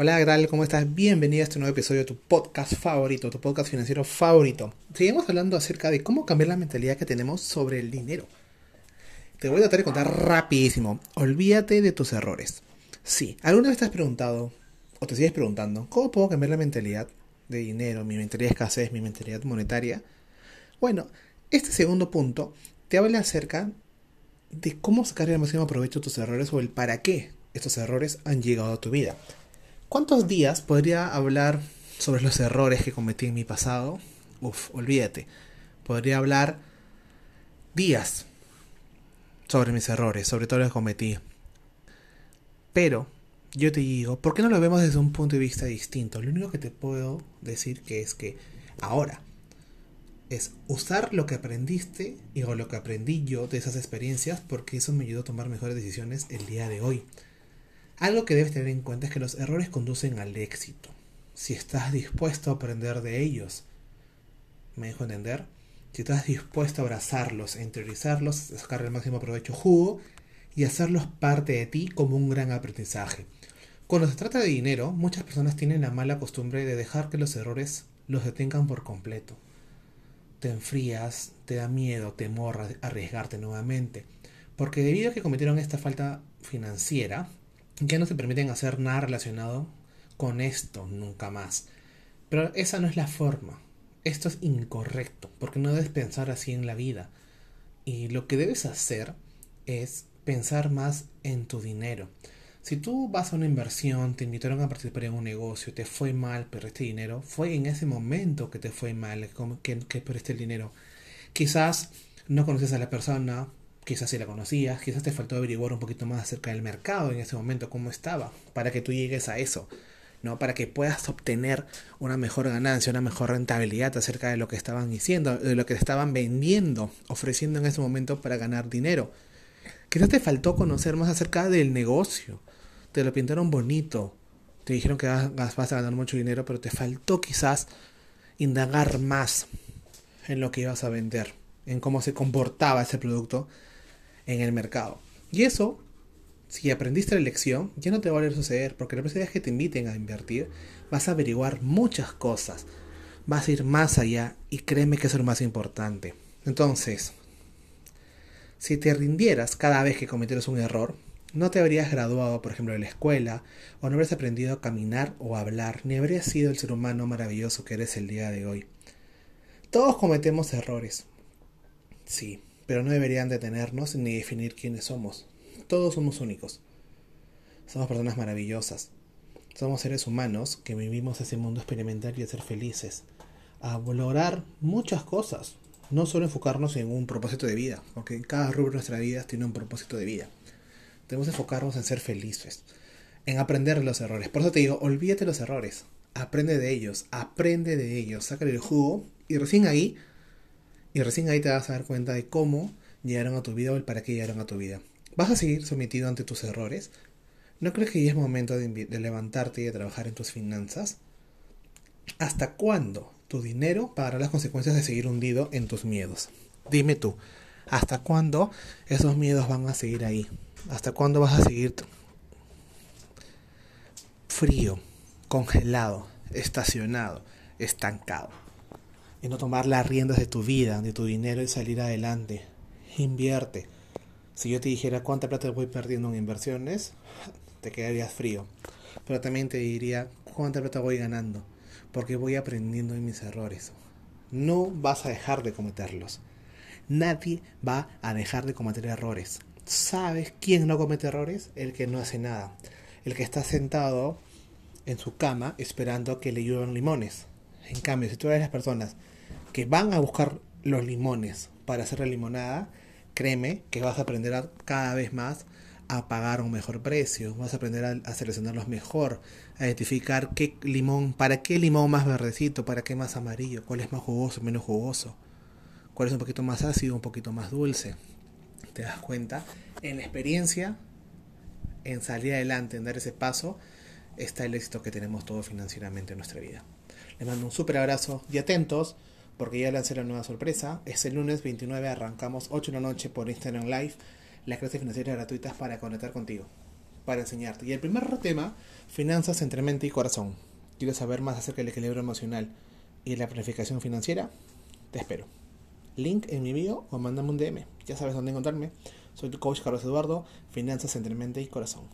Hola, ¿qué? ¿Cómo estás? Bienvenido a este nuevo episodio de tu podcast favorito, tu podcast financiero favorito. Seguimos hablando acerca de cómo cambiar la mentalidad que tenemos sobre el dinero. Te voy a tratar de contar rapidísimo. Olvídate de tus errores. Sí, ¿alguna vez te has preguntado o te sigues preguntando cómo puedo cambiar la mentalidad de dinero, mi mentalidad de escasez, mi mentalidad monetaria? Bueno, este segundo punto te habla acerca de cómo sacar el máximo provecho de tus errores o el para qué estos errores han llegado a tu vida. ¿Cuántos días podría hablar sobre los errores que cometí en mi pasado? Uf, olvídate. Podría hablar días sobre mis errores, sobre todo los que cometí. Pero yo te digo, ¿por qué no lo vemos desde un punto de vista distinto? Lo único que te puedo decir que es que ahora es usar lo que aprendiste y o lo que aprendí yo de esas experiencias porque eso me ayudó a tomar mejores decisiones el día de hoy. Algo que debes tener en cuenta es que los errores conducen al éxito. Si estás dispuesto a aprender de ellos, ¿me dejo entender? Si estás dispuesto a abrazarlos, a interiorizarlos, sacar el máximo provecho jugo y hacerlos parte de ti como un gran aprendizaje. Cuando se trata de dinero, muchas personas tienen la mala costumbre de dejar que los errores los detengan por completo. Te enfrías, te da miedo, temor a arriesgarte nuevamente. Porque debido a que cometieron esta falta financiera, ya no se permiten hacer nada relacionado con esto nunca más. Pero esa no es la forma. Esto es incorrecto, porque no debes pensar así en la vida. Y lo que debes hacer es pensar más en tu dinero. Si tú vas a una inversión, te invitaron a participar en un negocio, te fue mal, perdiste dinero, fue en ese momento que te fue mal, que, que perdiste el dinero. Quizás no conoces a la persona, quizás si la conocías, quizás te faltó averiguar un poquito más acerca del mercado en ese momento, cómo estaba, para que tú llegues a eso, ¿no? Para que puedas obtener una mejor ganancia, una mejor rentabilidad acerca de lo que estaban diciendo, de lo que estaban vendiendo, ofreciendo en ese momento para ganar dinero. Quizás te faltó conocer más acerca del negocio, te lo pintaron bonito, te dijeron que vas a ganar mucho dinero, pero te faltó quizás indagar más en lo que ibas a vender, en cómo se comportaba ese producto en el mercado. Y eso, si aprendiste la lección, ya no te va a volver a suceder, porque la próxima vez que te inviten a invertir, vas a averiguar muchas cosas, vas a ir más allá y créeme que eso es lo más importante. Entonces, si te rindieras cada vez que cometieras un error, no te habrías graduado, por ejemplo, de la escuela, o no habrías aprendido a caminar o a hablar, ni habrías sido el ser humano maravilloso que eres el día de hoy. Todos cometemos errores. Sí, pero no deberían detenernos ni definir quiénes somos. Todos somos únicos. Somos personas maravillosas. Somos seres humanos que vivimos ese mundo experimental y a ser felices. A lograr muchas cosas. No solo enfocarnos en un propósito de vida, porque cada rubro de nuestra vida tiene un propósito de vida. Debemos enfocarnos en ser felices, en aprender los errores. Por eso te digo, olvídate los errores. Aprende de ellos, aprende de ellos, sácale el jugo y recién ahí y recién ahí te vas a dar cuenta de cómo llegaron a tu vida o el para qué llegaron a tu vida. ¿Vas a seguir sometido ante tus errores? ¿No crees que ya es momento de, de levantarte y de trabajar en tus finanzas? ¿Hasta cuándo tu dinero pagará las consecuencias de seguir hundido en tus miedos? Dime tú, ¿hasta cuándo esos miedos van a seguir ahí? ¿Hasta cuándo vas a seguir frío, congelado, estacionado, estancado? Y no tomar las riendas de tu vida, de tu dinero y salir adelante. Invierte. Si yo te dijera cuánta plata voy perdiendo en inversiones, te quedarías frío. Pero también te diría cuánta plata voy ganando, porque voy aprendiendo en mis errores. No vas a dejar de cometerlos. Nadie va a dejar de cometer errores. ¿Sabes quién no comete errores? El que no hace nada. El que está sentado en su cama esperando que le lluevan limones. En cambio, si tú eres las personas que van a buscar los limones para hacer la limonada, créeme que vas a aprender a, cada vez más a pagar un mejor precio, vas a aprender a, seleccionarlos mejor, a identificar qué limón, para qué limón más verdecito, para qué más amarillo, cuál es más jugoso, menos jugoso, cuál es un poquito más ácido, un poquito más dulce. ¿Te das cuenta? En la experiencia, en salir adelante, en dar ese paso, está el éxito que tenemos todos financieramente en nuestra vida. Les mando un súper abrazo y atentos porque ya lancé la nueva sorpresa. Este lunes 29 arrancamos 8 de la noche por Instagram Live las clases financieras gratuitas para conectar contigo. para enseñarte. Y el primer tema, finanzas entre mente y corazón. ¿Quieres saber más acerca del equilibrio emocional y la planificación financiera? Te espero. Link en mi bio o mándame un DM. Ya sabes dónde encontrarme. Soy tu coach Carlos Eduardo, Finanzas entre mente y corazón.